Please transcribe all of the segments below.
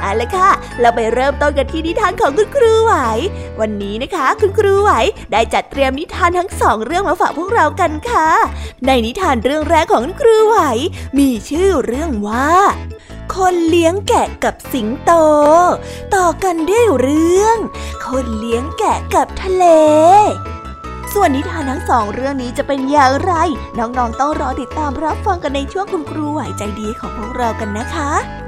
เอาละค่ะ เราไปเริ่มต้นกันที่นิทานของคุณครูไหว วันนี้นะคะคุณครูไหวได้จัดเตรียมนิทานทั้งสองเรื่องมาฝากพวกเรากันค่ะ ในนิทานเรื่องแรกของคุณครูไหว มีชื่อเรื่องว่า คนเลี้ยงแกะกับสิงโต ต่อกันด้วยเรื่อง คนเลี้ยงแกะกับทะเลส่วนนิทานทั้งสองเรื่องนี้จะเป็นอย่างไร น้องๆต้องรอติดตามรับฟังกันในช่วงคุณครูไหวใจดีของพวกเรากันนะคะ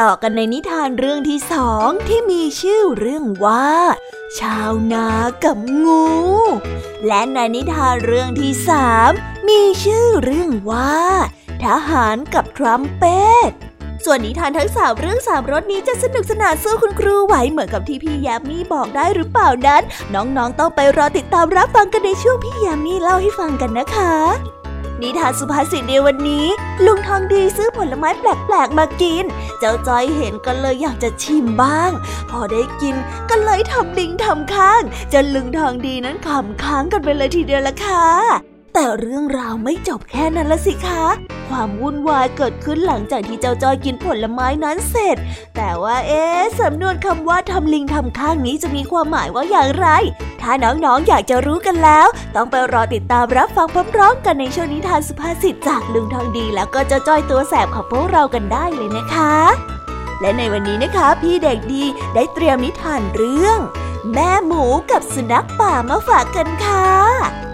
ต่อกันในนิทานเรื่องที่สองที่มีชื่อเรื่องว่า ชาวนากับงู และในนิทานเรื่องที่สามมีชื่อเรื่องว่า ทหารกับทรัมเป็ตส่วนนิทานทั้งสามเรื่องสามรสนี้จะสนุกสนานสู้คุณครูไหวเหมือนกับที่พี่ยามีบอกได้หรือเปล่านั้น น้องๆต้องไปรอติดตามรับฟังกันในช่วงพี่ยามีเล่าให้ฟังกันนะคะ นิทานสุภาษิตในวันนี้ ลุงทองดีซื้อผลไม้แปลกๆมากิน เจ้าจ้อยเห็นก็เลยอยากจะชิมบ้าง พอได้กินก็เลยทำลิงทำข้างจนลุงทองดีนั้นขำค้างกันไปเลยทีเดียวละค่ะ แต่เรื่องราวไม่จบแค่นั้นละสิคะ ความวุ่นวายเกิดขึ้นหลังจากที่เจ้าจอยกินผลไม้นั้นเสร็จ แต่ว่าเอ๊สำนวนคำว่าทำลิงทำข้างนี้จะมีความหมายว่าอย่างไร ถ้าน้องๆอยากจะรู้กันแล้ว ต้องไปรอติดตามรับฟังพร้อมๆ กันในช่วงนิทานสุภาษิตจากลุงทองดีแล้วก็เจ้าจ้อยตัวแสบของพวกเรากันได้เลยนะคะ และในวันนี้นะคะ พี่เด็กดีได้เตรียมนิทานเรื่อง แม่หมูกับสุนัขป่ามาฝากกันค่ะ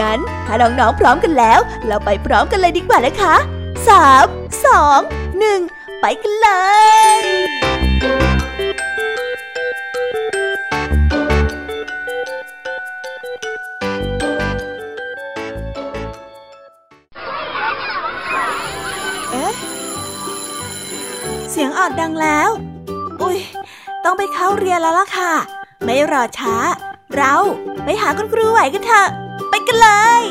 งั้นถ้าน้องๆพร้อมกันแล้ว เราไปพร้อมกันเลยดีกว่านะคะสามสองหนึ่งไปกันเลยเอ๊ะเสียงออดดังแล้ว อุ้ย ต้องไปเข้าเรียนแล้วล่ะค่ะ ไม่รอช้า เราไปหาคุณครูไหวกันเถอะ ไปกันเลย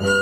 คู่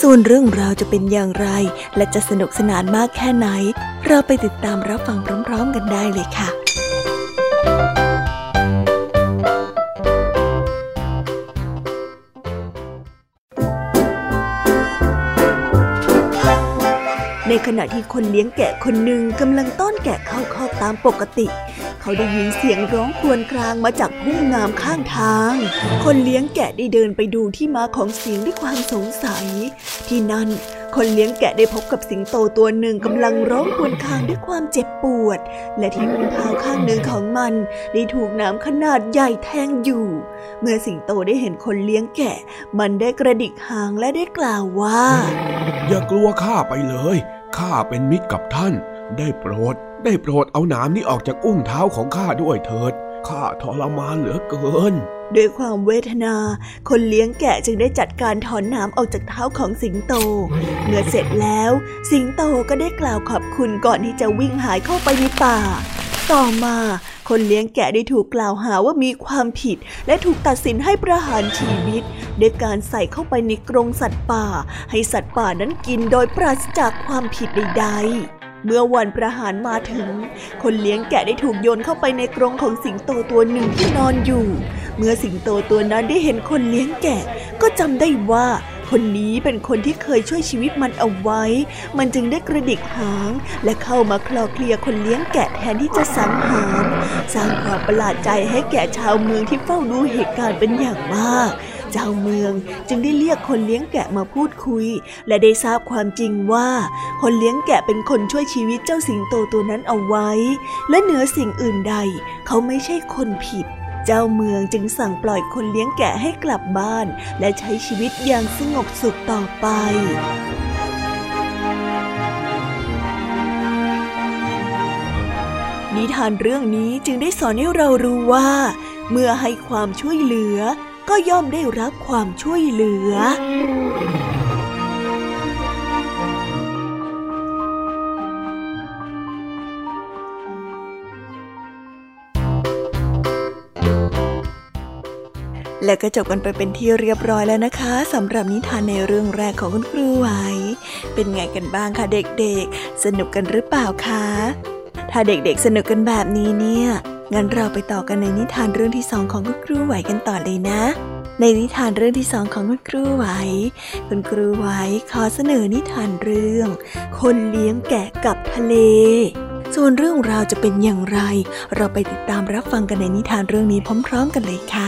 ส่วนเรื่องราวจะเป็นอย่างไร และจะสนุกสนานมากแค่ไหน เราไปติดตามรับฟังพร้อมๆกันได้เลยค่ะในขณะที่คนเลี้ยงแกะคนหนึ่งกำลังต้อนแกะเข้าคอกตามปกติ เขาได้ยินเสียงร้องครวญครางมาจากพุ่มงามข้างทาง คนเลี้ยงแกะได้เดินไปดูที่มาของเสียงด้วยความสงสัย ที่นั่นคนเลี้ยงแกะได้พบกับสิงโตตัวหนึ่งกำลังร้องครวญครางด้วยความเจ็บปวด และที่มือเท้าข้างหนึ่งของมันได้ถูกน้ำขนาดใหญ่แทงอยู่ เมื่อสิงโตได้เห็นคนเลี้ยงแกะ มันได้กระดิกหางและได้กล่าวว่า อย่ากลัวข้าไปเลยข้าเป็นมิตรกับท่าน ได้โปรด ได้โปรดเอาน้ำนี้ออกจากอุ้งเท้าของข้าด้วยเถิด ข้าทรมานเหลือเกิน ด้วยความเวทนา คนเลี้ยงแกะจึงได้จัดการถอนน้ำออกจากเท้าของสิงโต เมื่อเสร็จแล้ว สิงโตก็ได้กล่าวขอบคุณก่อนที่จะวิ่งหายเข้าไปในป่า ต่อมาคนเลี้ยงแกะได้ถูกกล่าวหาว่ามีความผิด และถูกตัดสินให้ประหารชีวิตด้วยการใส่เข้าไปในกรงสัตว์ป่า ให้สัตว์ป่านั้นกินโดยปราศจากความผิดใดๆ เมื่อวันประหารมาถึง คนเลี้ยงแกะได้ถูกโยนเข้าไปในกรงของสิงโตตัวหนึ่งที่นอนอยู่ เมื่อสิงโตตัวนั้นได้เห็นคนเลี้ยงแกะ ก็จำได้ว่าคนนี้เป็นคนที่เคยช่วยชีวิตมันเอาไว้ มันจึงได้กระดิกหาง และเข้ามาคลอเคลียคนเลี้ยงแกะแทนที่จะสังหาร สร้างความประหลาดใจให้แก่ชาวเมืองที่เฝ้าดูเหตุการณ์เป็นอย่างมาก เจ้าเมืองจึงได้เรียกคนเลี้ยงแกะมาพูดคุย และได้ทราบความจริงว่า คนเลี้ยงแกะเป็นคนช่วยชีวิตเจ้าสิงโตตัวนั้นเอาไว้ และเหนือสิ่งอื่นใด เขาไม่ใช่คนผิด เจ้าเมืองจึงสั่งปล่อยคนเลี้ยงแกะให้กลับบ้าน และใช้ชีวิตอย่างสงบสุขต่อไปนิทานเรื่องนี้จึงได้สอนให้เรารู้ว่า เมื่อให้ความช่วยเหลือ ก็ย่อมได้รับความช่วยเหลือและก็จบกันไปเป็นที่เรียบร้อยแล้วนะคะสำหรับนิทานในเรื่องแรกของคุณครูไหว เป็นไงกันบ้างคะเด็กๆ สนุกกันหรือเปล่าคะ ถ้าเด็กๆสนุกกันแบบนี้เนี่ย งั้นเราไปต่อกันในนิทานเรื่องที่สองของคุณครูไหวกันต่อเลยนะ ในนิทานเรื่องที่สองของคุณครูไหว คุณครูไหวขอเสนอนิทานเรื่อง คนเลี้ยงแกะกับทะเล ส่วนเรื่องราวจะเป็นอย่างไร เราไปติดตามรับฟังกันในนิทานเรื่องนี้พร้อม ๆ กันเลยค่ะ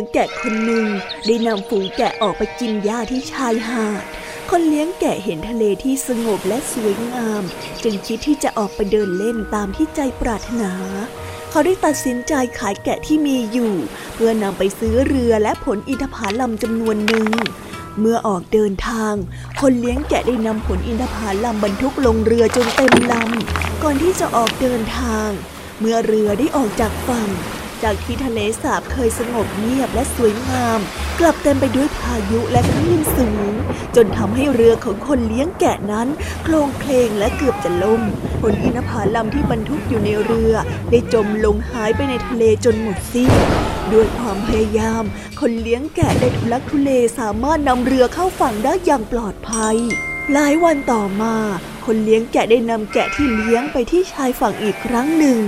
ยงแกะคนหนึ่งได้นำฝูงแกะออกไปกินหญ้าที่ชายหาด คนเลี้ยงแกะเห็นทะเลที่สงบและสวยงาม จึงคิดที่จะออกไปเดินเล่นตามที่ใจปรารถนา เขาได้ตัดสินใจขายแกะที่มีอยู่ เพื่อนำไปซื้อเรือและผลอินทผลัมจำนวนหนึ่งเมื่อออกเดินทาง คนเลี้ยงแกะได้นำผลอินทผลัมบรรทุกลงเรือจนเต็มลำ ก่อนที่จะออกเดินทาง เมื่อเรือได้ออกจากฝั่ง จากที่ทะเลสาบเคยสงบเงียบและสวยงาม กลับเต็มไปด้วยพายุและคลื่นสูง จนทำให้เรือของคนเลี้ยงแกะนั้นโคลงเคลงและเกือบจะล่มผลอินทผลัมที่บรรทุกอยู่ในเรือ ได้จมลงหายไปในทะเลจนหมดสิ้นด้วยความพยายาม คนเลี้ยงแกะได้ทุลักทุเลสามารถนำเรือเข้าฝั่งได้อย่างปลอดภัย หลายวันต่อมา คนเลี้ยงแกะได้นำแกะที่เลี้ยงไปที่ชายฝั่งอีกครั้งหนึ่ง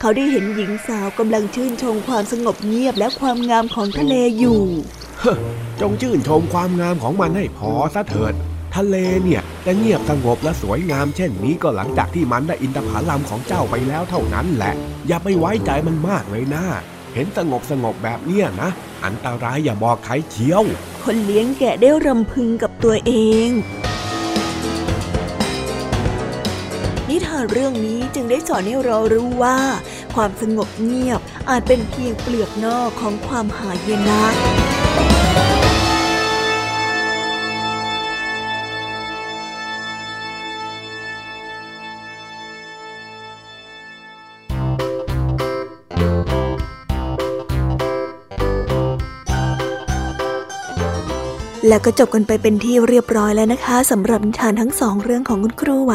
เขาได้เห็นหญิงสาวกำลังชื่นชมความสงบเงียบและความงามของทะเลอยู่จงชื่นชมความงามของมันให้พอซะเถิด ทะเลเนี่ยจะเงียบสงบและสวยงามเช่นนี้ก็หลังจากที่มันได้อินทผลัมของเจ้าไปแล้วเท่านั้นแหละ อย่าไปไว้ใจมันมากเลยนะเห็นสงบสงบแบบเนี้ยนะ อันตรายอย่าบอกใครเชียว คนเลี้ยงแกะได้รำพึงกับตัวเอง นิทานเรื่องนี้จึงได้สอนให้เรารู้ว่า ความสงบเงียบอาจเป็นเพียงเปลือกนอกของความหายนะแล้วก็จบกันไปเป็นที่เรียบร้อยแล้วนะคะสำหรับนิทานทั้งสองเรื่องของคุณครูไหว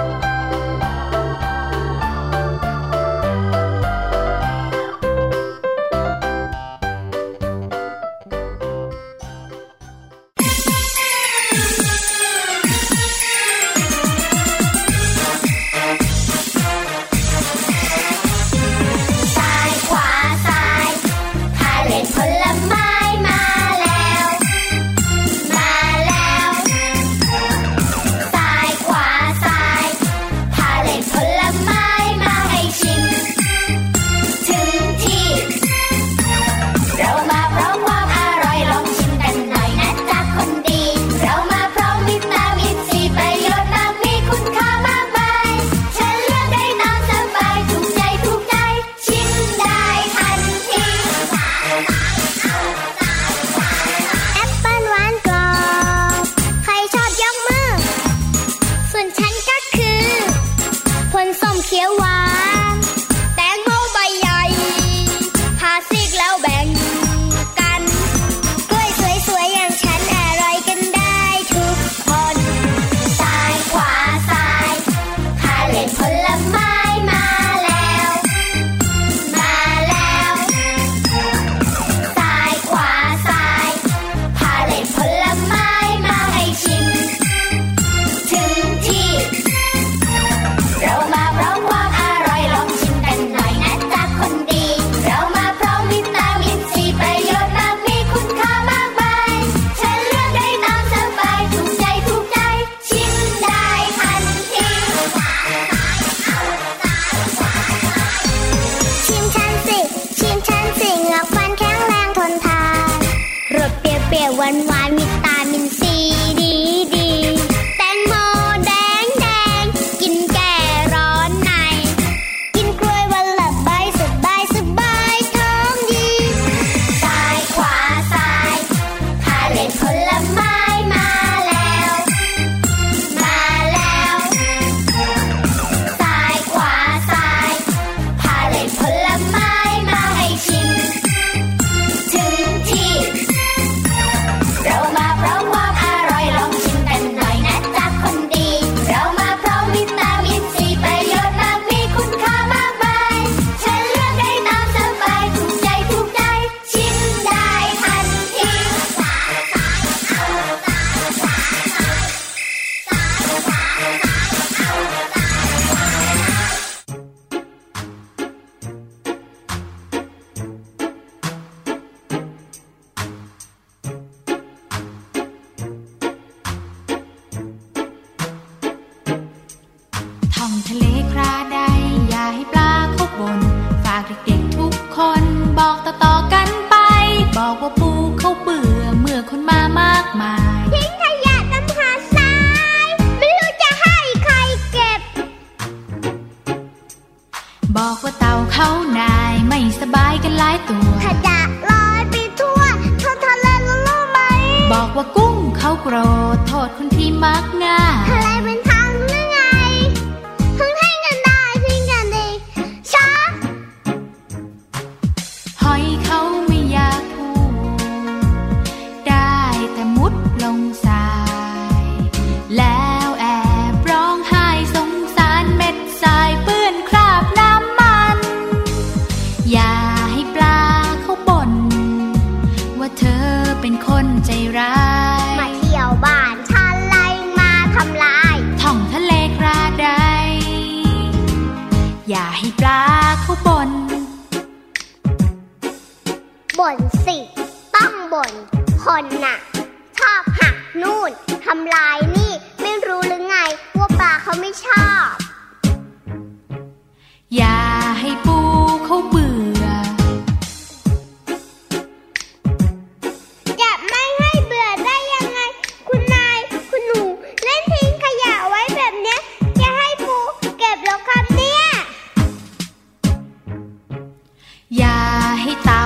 อย่าด้ตา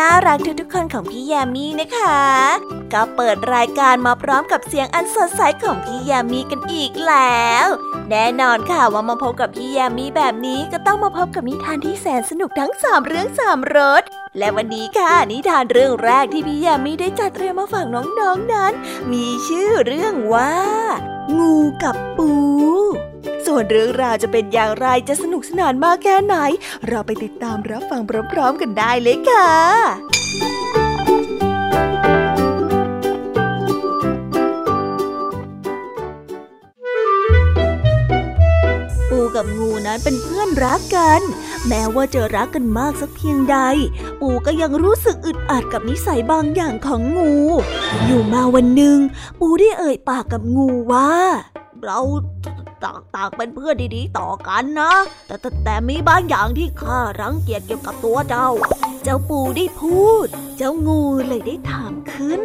น่ารักทุกๆคนของพี่แยมมี่นะคะ ก็เปิดรายการมาพร้อมกับเสียงอันสดใสของพี่แยมมี่กันอีกแล้ว แน่นอนค่ะว่ามาพบกับพี่แยมมี่แบบนี้ก็ต้องมาพบกับนิทานที่แสนสนุกทั้งสามเรื่องสามรสและวันนี้ค่ะนิทานเรื่องแรกที่พี่แยมมี่ได้จัดเตรียมมาฝากน้องๆนนั้น มีชื่อเรื่องว่า งูกับปู ส่วนเรื่องราวจะเป็นอย่างไรจะสนุกสนานมากแค่ไหน เราไปติดตามรับฟังพร้อมๆกันได้เลยค่ะปูกับงูนั้นเป็นเพื่อนรักกัน แม้ว่าจะรักกันมากสักเพียงใด ปูก็ยังรู้สึกอึดอัดกับนิสัยบางอย่างของงู อยู่มาวันหนึ่งปูได้เอ่ยปากกับงูว่า เรา ต่างต่างเป็นเพื่อนดีๆ ต่อกันนะ แต่แต่แต่มีบางอย่างที่ข้ารังเกียจเกี่ยวกับตัวเจ้า เจ้าปูได้พูด เจ้างูเลยได้ถามขึ้น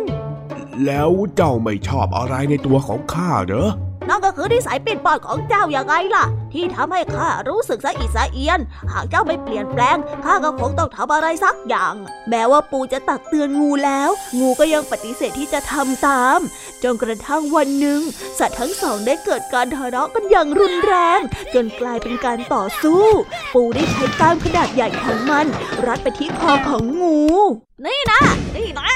แล้วเจ้าไม่ชอบอะไรในตัวของข้าเหรอ นั่นก็คือนิสัยปิดปอดของเจ้าอย่างไงล่ะ ที่ทำให้ข้ารู้สึกสะอิดสะเอียน หากเจ้าไม่เปลี่ยนแปลงข้าก็คงต้องทำอะไรสักอย่าง แม้ว่าปูจะตักเตือนงูแล้ว งูก็ยังปฏิเสธที่จะทำตาม จนกระทั่งวันหนึ่ง สัตว์ทั้งสองได้เกิดการทะเลาะกันอย่างรุนแรง จนกลายเป็นการต่อสู้ ปูได้ใช้กล้ามขนาดใหญ่ของมัน รัดไปที่คอของงู นี่นะ นี่นะ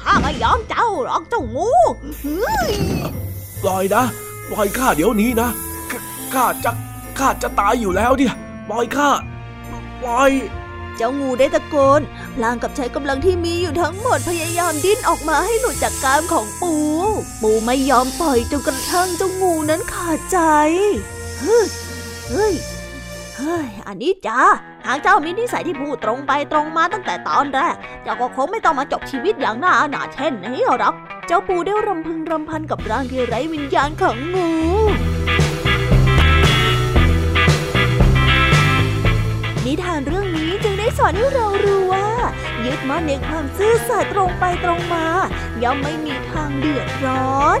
ข้าไม่ยอมเจ้าหรอกเจ้างูปล่อยนะ ปล่อยข้าเดี๋ยวนี้นะข้าจะข้าจะตายอยู่แล้วเนี่ยปล่อยข้าปล่อย เจ้างูได้ตะโกนพลางกับใช้กำลังที่มีอยู่ทั้งหมดพยายามดิ้นออกมาให้หลุดจากกามของปู ปูไม่ยอมปล่อยจนกระทั่งเจ้างูนั้นขาดใจ เฮ้ยเฮ้ย ฮ้ย อันนี้จ้าหากเจ้ามีนิสัยที่พูดตรงไปตรงมาตั้งแต่ตอนแรก เจ้าก็คงไม่ต้องมาจบชีวิตอย่างน่าหนาเช่นนี้หรอก เจ้าปูได้รำพึงรำพันกับร่างที่ไร้วิญญาณของงูนิทานเรื่องนี้จึงได้สอนให้เรารู้ว่า ยึดมั่นในความซื่อสัตย์ตรงไปตรงมา ย่อมไม่มีทางเดือดร้อน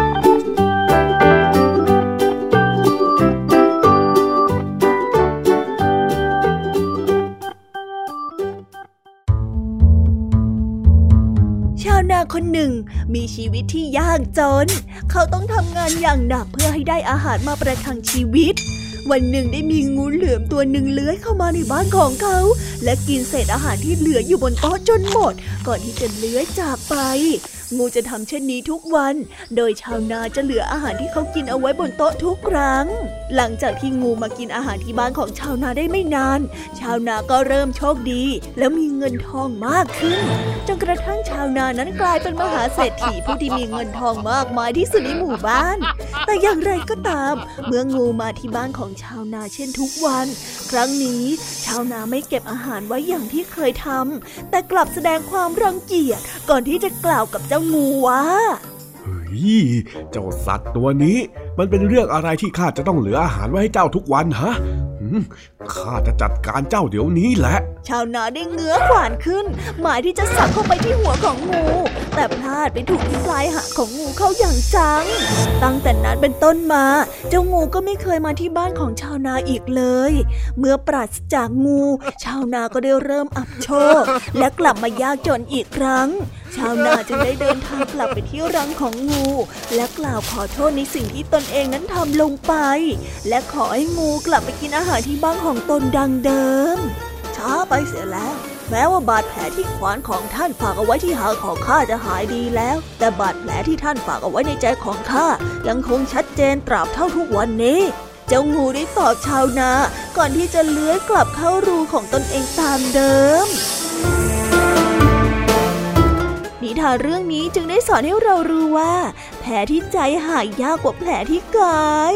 คนหนึ่ง มีชีวิตที่ยากจน เขาต้องทำงานอย่างหนักเพื่อให้ได้อาหารมาประทังชีวิต วันหนึ่งได้มีงูเหลือมตัวหนึ่งเลื้อยเข้ามาในบ้านของเขา และกินเศษอาหารที่เหลืออยู่บนโต๊ะจนหมด ก่อนที่จะเลื้อยจากไป งูจะทำเช่นนี้ทุกวัน โดยชาวนาจะเหลืออาหารที่เขากินเอาไว้บนโต๊ะทุกครั้ง หลังจากที่งูมากินอาหารที่บ้านของชาวนาได้ไม่นาน ชาวนาก็เริ่มโชคดี แล้วมีเงินทองมากขึ้น จนกระทั่งชาวนานั้นกลายเป็นมหาเศรษฐีผู้ที่มีเงินทองมากมายที่สุดในหมู่บ้าน แต่อย่างไรก็ตาม เมื่องูมาที่บ้านของชาวนาเช่นทุกวัน ครั้งนี้ชาวนาไม่เก็บอาหารไว้อย่างที่เคยทำแต่กลับแสดงความรังเกียจก่อนที่จะกล่าวกับเจ้างูวะเฮ้ยเจ้าสัตว์ตัวนี้ มันเป็นเรื่องอะไรที่ข้าจะต้องเหลืออาหารไว้ให้เจ้าทุกวันฮะ ข้าจะจัดการเจ้าเดี๋ยวนี้แหละ ชาวนาได้เงื้อขวานขึ้น หมายที่จะสับเข้าไปที่หัวของงู แต่พลาดไปถูกที่ปลายหางของงูเข้าอย่างจัง ตั้งแต่นั้นเป็นต้นมา เจ้างูก็ไม่เคยมาที่บ้านของชาวนาอีกเลย เมื่อปราศจากงู ชาวนาก็ได้เริ่มอับโชค และกลับมายากจนอีกครั้ง ชาวนาจึงได้เดินทางกลับไปที่รังของงู และกล่าวขอโทษในสิ่งที่ตนเองนั้นทำลงไป และขอให้งูกลับไปกินอาหารที่บ้านของตนดังเดิม ช้าไปเสียแล้ว แม้ว่าบาดแผลที่ขวานของท่านฝากเอาไว้ที่หางของข้าจะหายดีแล้ว แต่บาดแผลที่ท่านฝากเอาไว้ในใจของข้ายังคงชัดเจนตราบเท่าทุกวันนี้เจ้างูได้ตอบชาวนา ก่อนที่จะเลื้อยกลับเข้ารูของตนเองตามเดิมนิทานเรื่องนี้จึงได้สอนให้เรารู้ว่า แผลที่ใจหายยากกว่าแผลที่กาย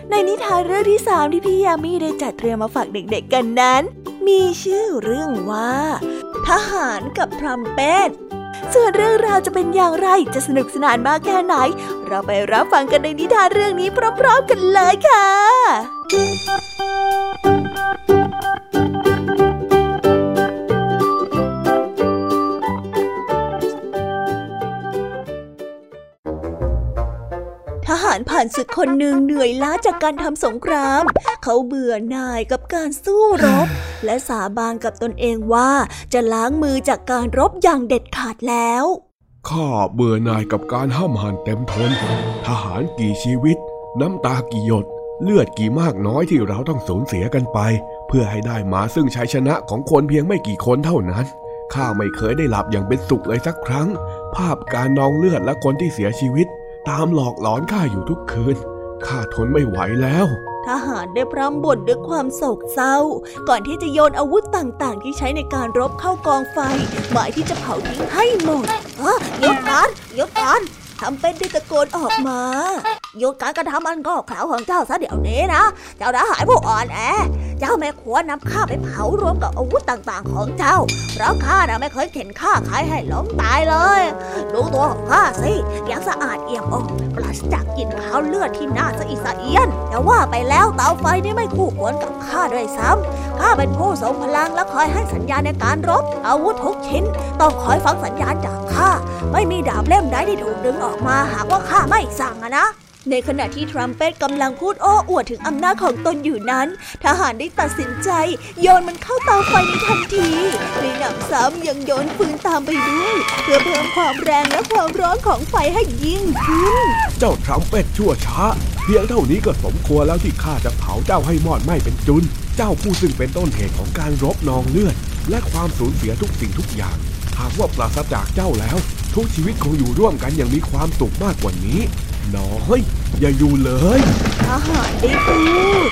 ในนิทานเรื่องที่สามที่พี่ยามีได้จัดเตรียมมาฝากเด็กๆกันนั้น มีชื่อเรื่องว่า ทหารกับทรัมเป็ตส่วนเรื่องราวจะเป็นอย่างไรจะสนุกสนานมากแค่ไหน เราไปรับฟังกันในนิทานเรื่องนี้พร้อม ๆ กันเลยค่ะ ผ่านศึกคนหนึ่งเหนื่อยล้าจากการทำสงคราม เขาเบื่อหน่ายกับการสู้รบ และสาบานกับตนเองว่าจะล้างมือจากการรบอย่างเด็ดขาดแล้ว ข้าเบื่อหน่ายกับการห้ามหันเต็มทน ทหารกี่ชีวิต น้ำตากี่หยด เลือดกี่มากน้อยที่เราต้องสูญเสียกันไป เพื่อให้ได้มาซึ่งชัยชนะของคนเพียงไม่กี่คนเท่านั้นข้าไม่เคยได้หลับอย่างเป็นสุขเลยสักครั้ง ภาพการนองเลือดและคนที่เสียชีวิต ตามหลอกหลอนข้าอยู่ทุกคืน ข้าทนไม่ไหวแล้ว ทหารได้พร่ำบ่นด้วยความโศกเศร้า ก่อนที่จะโยนอาวุธต่างๆ ที่ใช้ในการรบเข้ากองไฟหมายที่จะเผาทิ้งให้หมดหยุดก่อนหยุดก่อน ทำเป็นได้ตะโกนออกมาหยุดการกระทำอันก็ข่าวของเจ้าซะเดี๋ยวนี้นะ เจ้าทหารผู้อ่อนแอ เจ้าแม่ควนำข้าไปเผารวมกับอาวุธต่างๆ ของเจ้า เพราะข้านะไม่เคยเข็นข้าใครให้ล้มตายเลยดูตัวของข้าสิยังสะอาดเอี่ยมอ่องปราศจากกลิ่นขาวเลือดที่น่าสะอิสะเอียน แต่ว่าไปแล้วเตาไฟนี่ไม่คู่ควรกับข้าด้วยซ้ำข้าเป็นผู้ทรงพลังและคอยให้สัญญาณในการรบ อาวุธทุกชิ้น ต้องคอยฟังสัญญาณจากข้า ไม่มีดาบเล่มใดที่ถูกดึงออกมาหากว่าข้าไม่สั่งนะในขณะที่ทรัมเป็ตกำลังพูดโอ้อวดถึงอำนาจของตนอยู่นั้น ทหารได้ตัดสินใจ โยนมันเข้าเตาไฟในทันที ในหนำซ้ำยังโยนฟืนตามไปด้วย เพื่อเพิ่มความแรงและความร้อนของไฟให้ยิ่งขึ้น เจ้าทรัมเป็ตชั่วช้า เพียงเท่านี้ก็สมควรแล้วที่ข้าจะเผาเจ้าให้มอดไหม้เป็นจุน เจ้าผู้ซึ่งเป็นต้นเหตุของการรบนองเลือด และความสูญเสียทุกสิ่งทุกอย่าง หากว่าปราศจากเจ้าแล้ว ทุกชีวิตคงอยู่ร่วมกันอย่างมีความสุขมากกว่านี้ น้อย อย่าอยู่เลยทหารได้พูด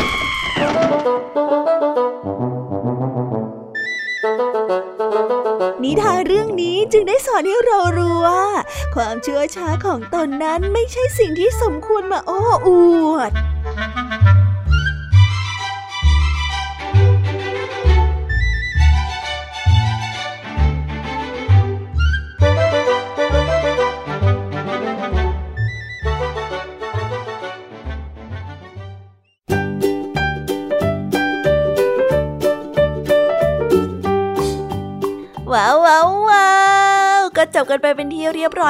นิทานเรื่องนี้จึงได้สอนให้เรารู้ว่าความเชื่อช้าของตนนั้นไม่ใช่สิ่งที่สมควรมาโอ้อวด ก็จบกันไปเป็นที่เรียบร้อย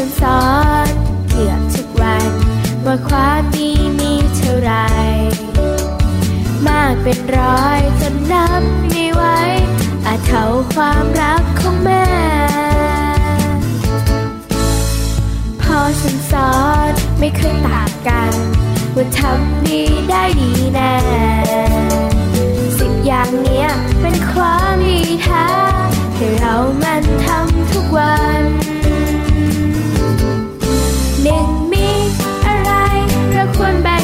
ฉันสอนเกือบทุกวัน ว่าความดีมีเท่าไร มากเป็นร้อยจนนับไม่ไหวอาจเท่าความรักของแม่ พอฉันสอนไม่เคยต่างกัน ว่าทำดีได้ดีแน่สิบอย่างเนี้ยเป็นความดีแท้ที่เรามันทำทุกวัน Quần.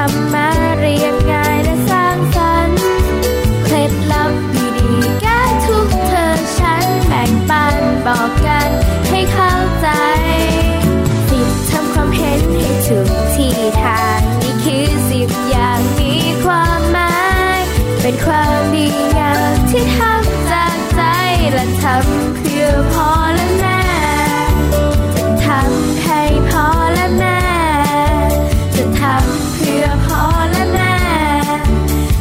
I'm mad.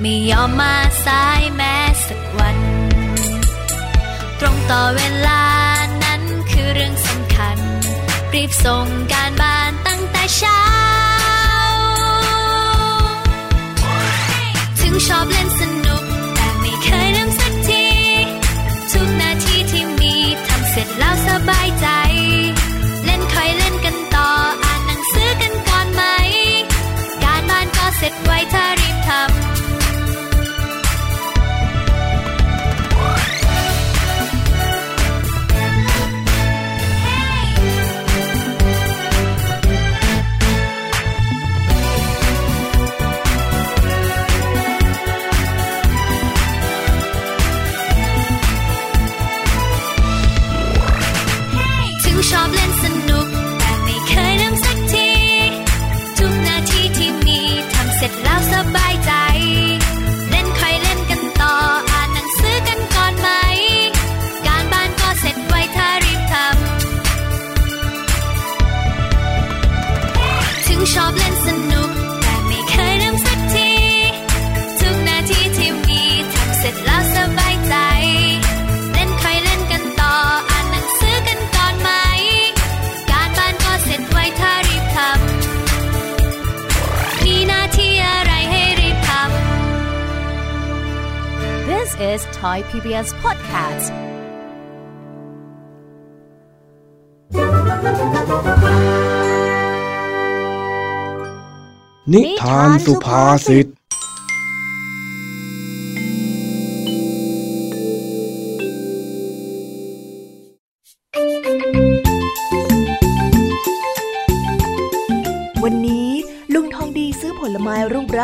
ไม่ยอมมาสายแม้สักวัน ตรงต่อเวลานั้นคือเรื่องสำคัญ รีบส่งการบ้านตั้งแต่เช้า ถึงชอบเล่นสนุก แต่ไม่เคยนั่งสักที ทุกนาทีที่มีทำเสร็จแล้วสบายใจ เล่นคอยเล่นกันต่อ อ่านหนังสือกันก่อนไหม การบ้านก็เสร็จไวถ้า is Thai PBS Podcast. นิท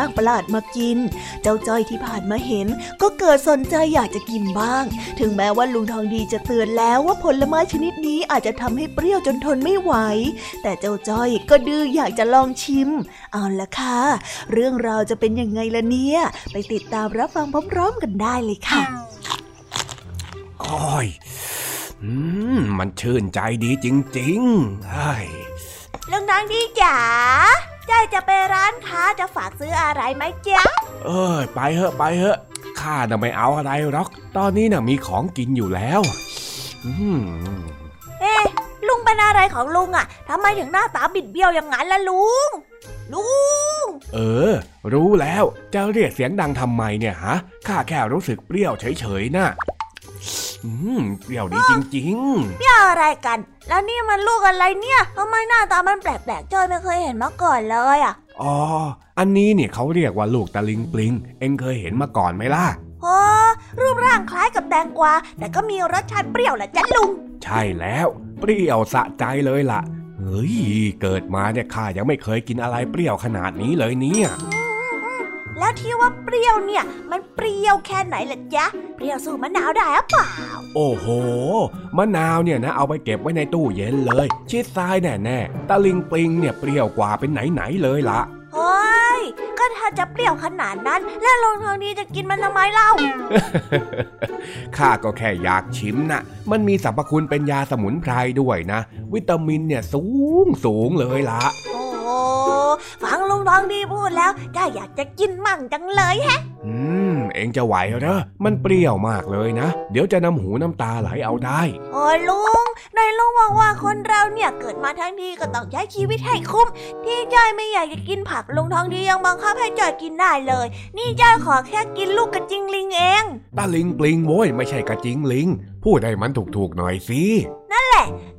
างประหลาดมากิน เจ้าจ้อยที่ผ่านมาเห็น ก็เกิดสนใจอยากจะกินบ้าง ถึงแม้ว่าลุงทองดีจะเตือนแล้วว่าผลไม้ชนิดนี้อาจจะทำให้เปรี้ยวจนทนไม่ไหว แต่เจ้าจ้อยก็ดื้ออยากจะลองชิม เอาละค่ะ เรื่องราวจะเป็นยังไงล่ะเนี่ย ไปติดตามรับฟังพร้อมๆกันได้เลยค่ะโอ้ยอืมมันชื่นใจดีจริงๆไอ้ยลุงทองดีจ๋า จ้อยจะไปร้านค้าจะฝากซื้ออะไรไหมจ๊ะ เอ้ยไปเถอะไปเถอะข้าน่ะไม่เอาอะไรหรอก ตอนนี้น่ะมีของกินอยู่แล้วอืมเอ๊ะลุงเป็นอะไรของลุงอะทำไมถึงหน้าตาบิดเบี้ยวอย่างนั้นล่ะลุง ลุง เออ รู้แล้วจะเรียกเสียงดังทำไมเนี่ยฮะข้าแค่รู้สึกเปรี้ยวเฉยๆน่ะ อืมเปรี้ยวดีจริงๆเปี้ยวอะไรกัน แล้วนี่มันลูกอะไรเนี่ยทำไมหน้าตามันแปลกๆจ้อยไม่เคยเห็นมาก่อนเลยอะอ๋ออันนี้เนี่ยเขาเรียกว่าลูกตะลิงปลิง เอ็งเคยเห็นมาก่อนไหมล่ะโอ้รูปร่างคล้ายกับแตงกวาแต่ก็มีรสชาติเปรี้ยวแหละจ้ะลุง ใช่แล้ว เปรี้ยวสะใจเลยล่ะเฮ้ยเกิดมาเนี่ยข้ายังไม่เคยกินอะไรเปรี้ยวขนาดนี้เลยเนี่ย แล้วที่ว่าเปรี้ยวเนี่ย มันเปรี้ยวแค่ไหนล่ะจ๊ะ เปรี้ยวสู้มะนาวได้หรือเปล่า โอ้โห มะนาวเนี่ยนะเอาไปเก็บไว้ในตู้เย็นเลย ชิดซ้ายแน่ๆตะลิงปลิงเนี่ยเปรี้ยวกว่าเป็นไหนๆเลยล่ะโอ้ย ก็ถ้าจะเปรี้ยวขนาดนั้น แล้วลุงทองดีจะกินมันทำไมเล่า ข้าก็แค่อยากชิมนะมันมีสรรพคุณเป็นยาสมุนไพรด้วยนะ วิตามินเนี่ยสูงสูงเลยล่ะโอ้โห ฟังลุงทองดีพูดแล้วจ้าอยากจะกินมั่งจังเลยแฮะ อืม เองจะไหวเหรอ มันเปรี้ยวมากเลยนะ เดี๋ยวจะน้ำหูน้ำตาไหลเอาได้ โอ้ยลุงนายลุงบอกว่าคนเราเนี่ยเกิดมาทั้งทีก็ต้องใช้ชีวิตให้คุ้ม ที่จ้อยไม่อยากจะกินผักลุงทองดียังบังคับให้จ้อยกินได้เลย นี่จ้อยขอแค่กินลูกกระจิงลิงเองตาลิงปลิงโว้ยไม่ใช่กระจิงลิง พูดให้มันถูกๆหน่อยสิ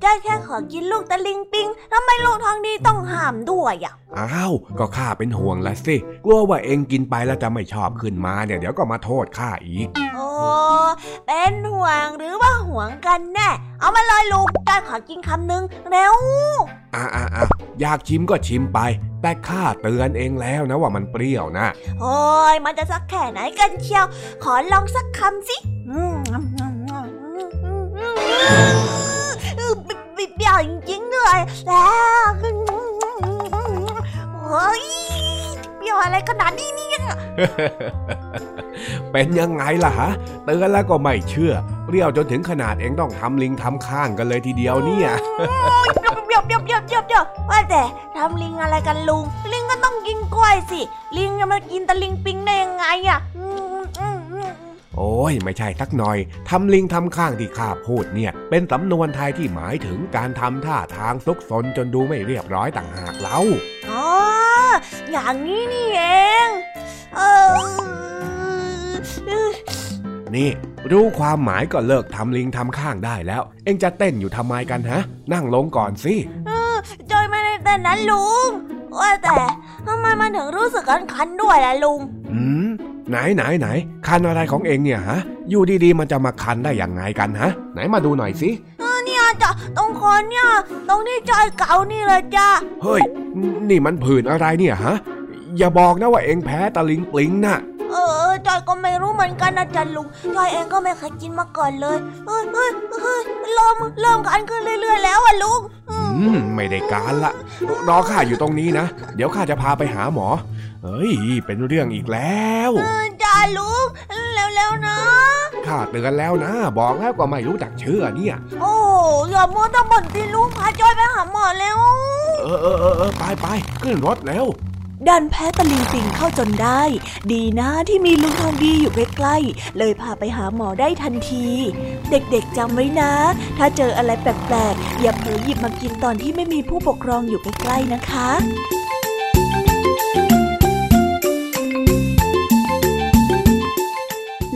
นั่นแหละจ้อยแค่ขอกินลูกตะลิงปิงทำไมลุงทองดีต้องห้ามด้วยอะอ้าวก็ข้าเป็นห่วงละสิ กลัวว่าเองกินไปแล้วจะไม่ชอบขึ้นมาเนี่ยเดี๋ยวก็มาโทษข้าอีก โอ้เป็นห่วงหรือว่าห่วงกันแน่ เอามาเลยลุงจ้อยขอกินคำหนึ่งเร็วอ่าอ่าอ่าอยากชิมก็ชิมไป แต่ข้าเตือนเองแล้วนะว่ามันเปรี้ยวนะ โอ้ยมันจะสักแค่ไหนกันเชียว ขอลองสักคำสิ อืม บิบบิบเบี้ยวจริงๆด้วยแล้วเฮ้ยเปรี้ยวอะไรขนาดนี้เนี่ยเป็นยังไงล่ะฮะเตือนแล้วก็ไม่เชื่อเปรี้ยวจนถึงขนาดเองต้องทำลิงทำข้างกันเลยทีเดียวเนี่ยโอ้ยเปรี้ยวยวเดี๋ยวเดี๋ยวเดี๋ยวเดี๋ยวว่าแต่ทำลิงอะไรกันลุง ลิงก็ต้องกินกล้วยสิ ลิงจะมากินตะลิงปิงได้ยังไงอะอืมอืมอืม โอ้ยไม่ใช่สักหน่อย ทำลิงทำข้างที่ข้าพูดเนี่ย เป็นสำนวนไทยที่หมายถึงการทำท่าทางซุกซนจนดูไม่เรียบร้อยต่างหากเล่าอ๋ออย่างนี้นี่เองเออนี่รู้ความหมายก็เลิกทำลิงทำข้างได้แล้ว เอ็งจะเต้นอยู่ทำไมกันฮะ นั่งลงก่อนสิจอยไม่ได้แต่นั้นลุง ว่าแต่ทำไมมันถึงรู้สึกคันๆด้วยล่ะลุง อืม ไหนไหนไหนคันอะไรของเอ็งเนี่ยฮะ อยู่ดีๆมันจะมาคันได้อย่างไงกันฮะ ไหนมาดูหน่อยสิเนี่ยจ้ะตรงคอเนี่ยตรงที่จอยเก่านี่เลยจ้ะเฮ้ย นี่มันผื่นอะไรเนี่ยฮะ อย่าบอกนะว่าเอ็งแพ้ตะลิงปลิงน่ะเออจอยก็ไม่รู้เหมือนกันนะจ๊ะลุงจอยเองก็ไม่เคยกินมาก่อนเลยเฮ้ยเฮ้ยเฮ้ยเริ่มเริ่มคันขึ้นเรื่อย ๆ แล้วอะลุงอืมอืมไม่ได้การละรอข้าอยู่ตรงนี้นะ เดี๋ยวข้าจะพาไปหาหมอ เฮ้ย เป็นเรื่องอีกแล้วเออจ้าลุงแล้วๆนะข้าเตือนแล้วนะ บอกแล้วก็ไม่รู้จักเชื่อเนี่ย โอ้อย่ามัวแต่บ่นสิลุงพาจอยไปหาหมอแล้วเออเออเออเออไปไปขึ้นรถแล้วดันแพ้ตะลิงปิงเข้าจนได้ ดีนะที่มีลุงทองดีอยู่ใกล้ๆ เลยพาไปหาหมอได้ทันที เด็กๆจำไว้นะ ถ้าเจออะไรแปลกๆ อย่าเผลอหยิบมากินตอนที่ไม่มีผู้ปกครองอยู่ใกล้ๆนะคะ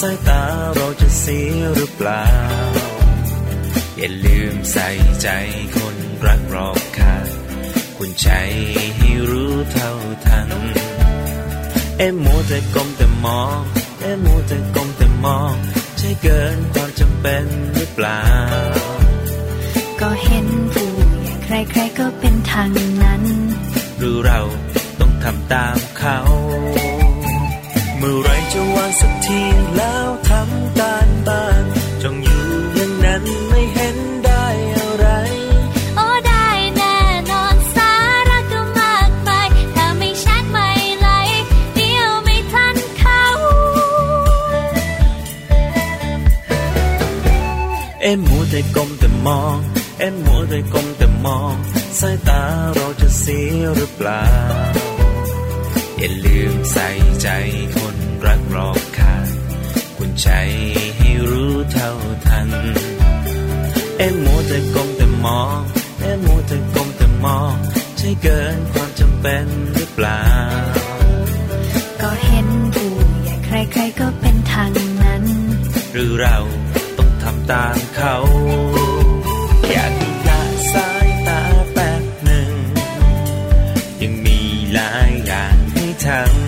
สายตาเราจะเสียหรือเปล่า อย่าลืมใส่ใจคนรักรอบค่าคุณใจให้รู้เท่าทัน เอ็มโมแต่ก้มแต่มอง เอ็มโมแต่ก้มแต่มอง ใช่เกินความจำเป็นหรือเปล่า ก็เห็นผู้ใหญ่ใครๆก็เป็นทางนั้น หรือเราต้องทำตามเขา เมื่อไรจะวางสักทีแล้วทำการบ้านจงอยู่อย่างนั้นไม่เห็นได้อะไร โอ้ได้แน่นอนสาระก็มากมายถ้าไม่ชัดไม่ไหลเดียวไม่ทันเขา เอ็มมัวแต่ก้มแต่มอง เอ็มมัวแต่ก้มแต่มองสายตาเราจะเสียหรือเปล่าอย่าลืมใส่ใจคน รักรอบค่างคุณใจให้รู้เท่าทัน เอ็มมัวแต่ก้มแต่มองเอ็มมัวแต่ก้มแต่มอง ใช่เกินความจำเป็นหรือเปล่า ก็เห็นผู้ใหญ่ใครๆก็เป็นทางนั้น หรือเราต้องทำตามเขา อยากให้ละสายตาแป๊บหนึ่ง ยังมีหลายอย่างให้ทำ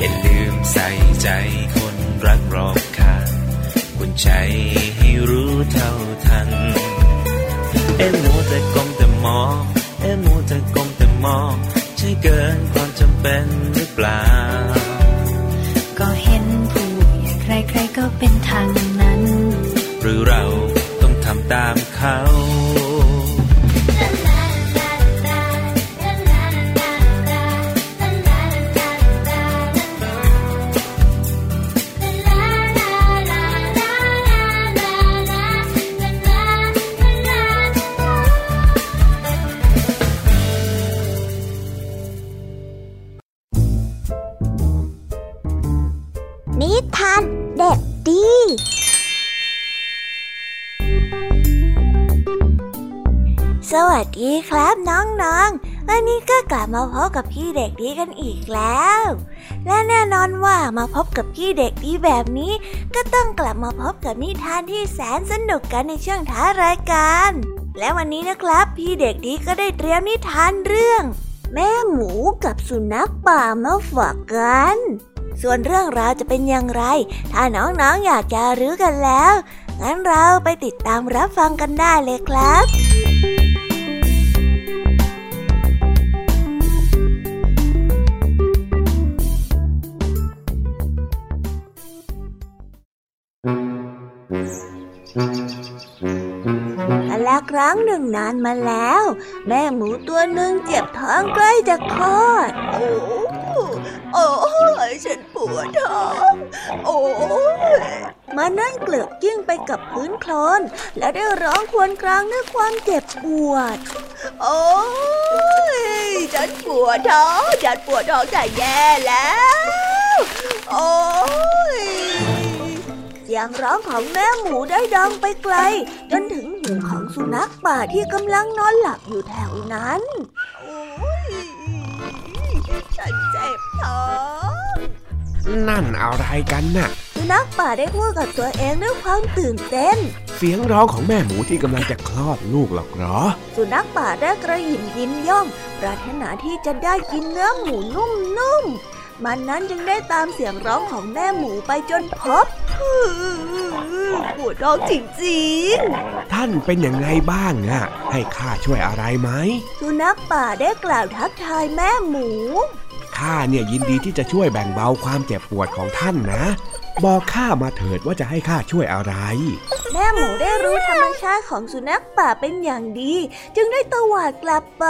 อย่าลืมใส่ใจคนรักรอบค่างคุณใจให้รู้เท่าทัน เอ็มมัวแต่ก้มแต่มองเอ็มมัวแต่ก้มแต่มองใช่เกินความจำเป็นหรือเปล่า ก็เห็นผู้ใหญ่ใครๆก็เป็นทางนั้น หรือเราต้องทำตามเขา วัสดีครับน้องๆ วันนี้ก็กลับมาพบกับพี่เด็กดีกันอีกแล้ว และแน่นอนว่ามาพบกับพี่เด็กดีแบบนี้ ก็ต้องกลับมาพบกับนิทานที่แสนสนุกกันในช่วงท้ายรายการ และวันนี้นะครับ พี่เด็กดีก็ได้เตรียมนิทานเรื่อง แม่หมูกับสุนัขป่ามาฝากกัน ส่วนเรื่องราวจะเป็นอย่างไร ถ้าน้องๆออยากจะรู้กันแล้ว งั้นเราไปติดตามรับฟังกันได้เลยครับ ครั้งหนึ่งนานมาแล้ว แม่หมูตัวหนึ่งเจ็บท้องใกล้จะคลอด โอ้โอ้ยฉันปวดท้องโอ้ยมันนั่งเกลือกกิ้งไปกับพื้นโคลนแล้วได้ร้องครวญครางด้วยความเจ็บปวด โอ้ยฉันปวดท้องฉันปวดท้องจะแย่แล้ว โอ้ย เสียงร้องของแม่หมูได้ดังไปไกล จนถึงหูของสุนัขป่าที่กำลังนอนหลับอยู่แถวนั้น โอ้ยฉันเจ็บท้องนั่นอะไรกันน่ะ สุนัขป่าได้พูดกับตัวเองด้วยความตื่นเต้น เสียงร้องของแม่หมูที่กำลังจะคลอดลูกหรอกเหรอ สุนัขป่าได้กระหยิมยิ้มย่อง ปรารถนาที่จะได้กินเนื้อหมูนุ่มๆมันนั้นจึงได้ตามเสียงร้องของแม่หมูไปจนพบ ปวดท้องจริงๆ ท่านเป็นยังไงบ้างอะให้ข้าช่วยอะไรไหม สุนัขป่าได้กล่าวทักทายแม่หมู ข้าเนี่ยยินดีที่จะช่วยแบ่งเบาความเจ็บปวดของท่านนะ บอกข้ามาเถิดว่าจะให้ข้าช่วยอะไร แม่หมูได้รู้ธรรมชาติของสุนัขป่าเป็นอย่างดี จึงได้ตวาดกลับไป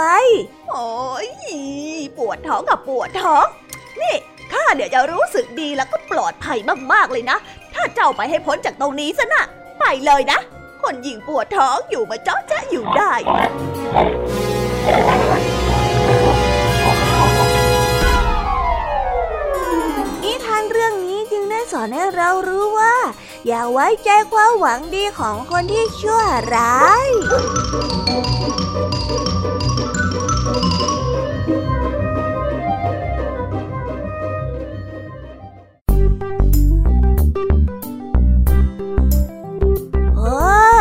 โอ้ยปวดท้องกับปวดท้อง นี่ข้าเดี๋ยวจะรู้สึกดีแล้วก็ปลอดภัยมากๆเลยนะ ถ้าเจ้าไปให้พ้นจากตรงนี้ซะนะไปเลยนะ คนยิงปวดท้องอยู่มาเจาะจ๊อยู่ได้นิทานเรื่องนี้จึงได้สอนให้เรารู้ว่า อย่าไว้ใจความหวังดีของคนที่ชั่วร้าย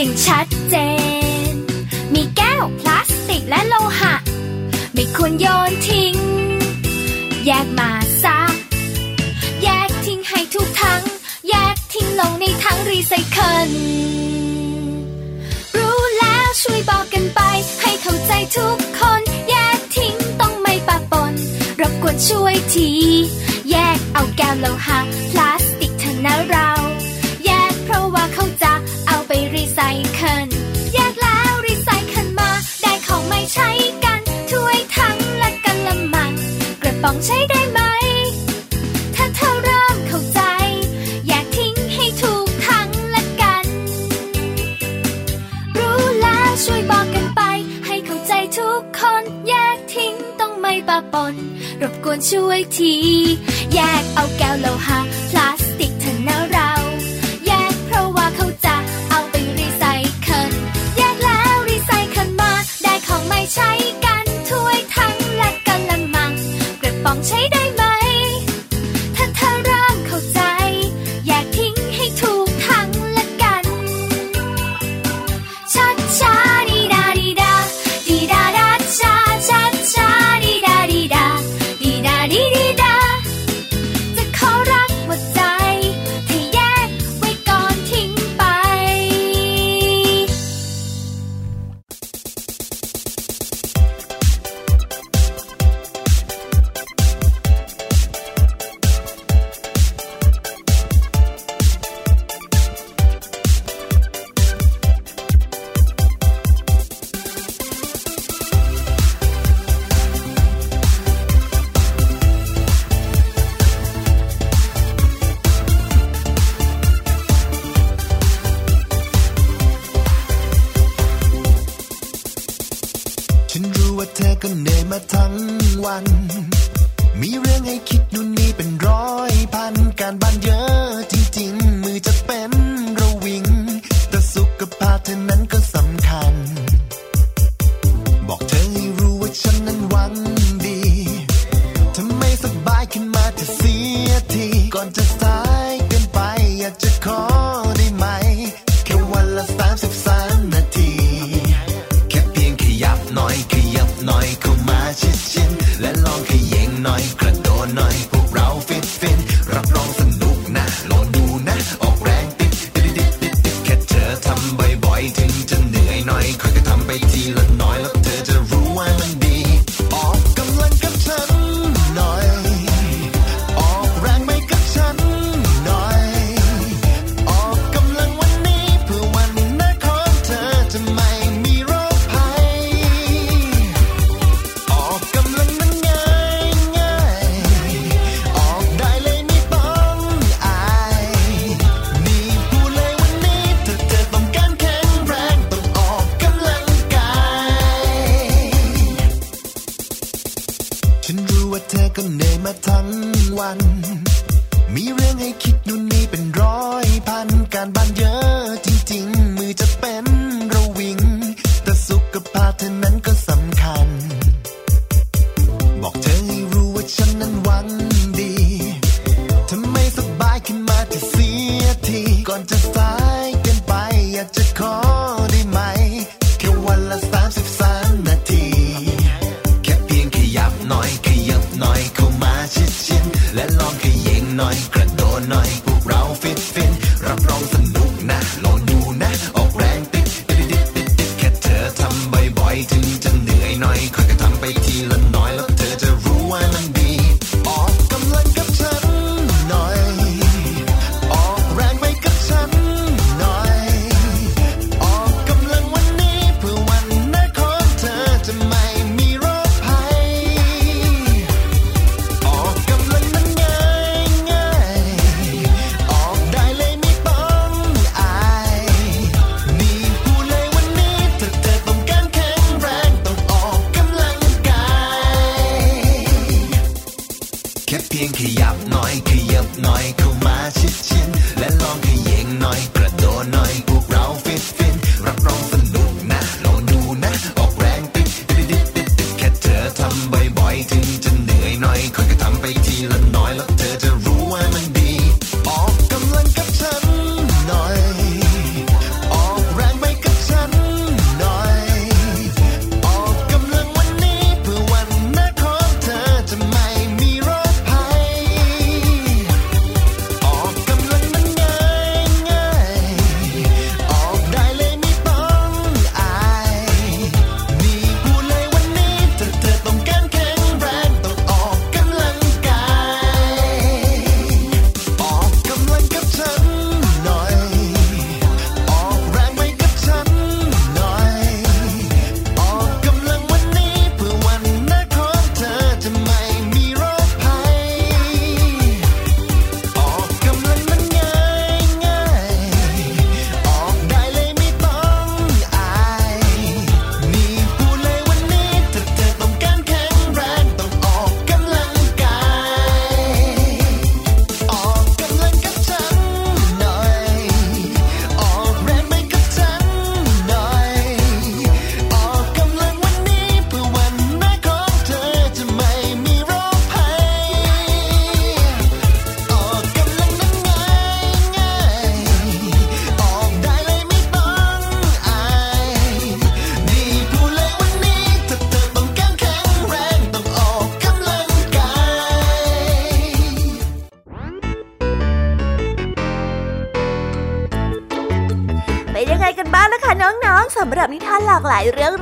อย่างชัดเจน มีแก้วพลาสติกและโลหะ ไม่ควรโยนทิ้ง แยกมาซะ แยกทิ้งให้ทุกทั้ง แยกทิ้งลงในทั้งรีไซเคิล รู้แล้วช่วยบอกกันไป ให้เข้าใจทุกคน แยกทิ้งต้องไม่ปะปน รบกวนช่วยที แยกเอาแก้วโลหะพลา ซเคิลแยกแล้วรีไซเคิลมา ได้ของไม่ใช้กันถ้วยทั้งและกันละมัง กระป๋องใช้ได้ไหม ถ้าเธอเริ่มเข้าใจอยากทิ้งให้ถูกทั้งและกัน รู้แล้วช่วยบอกกันไป ให้เข้าใจทุกคน แยกทิ้งต้องไม่ปะปน รบกวนช่วยที แยกเอาแก้วโลหะพลาสติก ใช้กันถ้วยทั้งและกะละมังกระป๋องใช้ได้ วั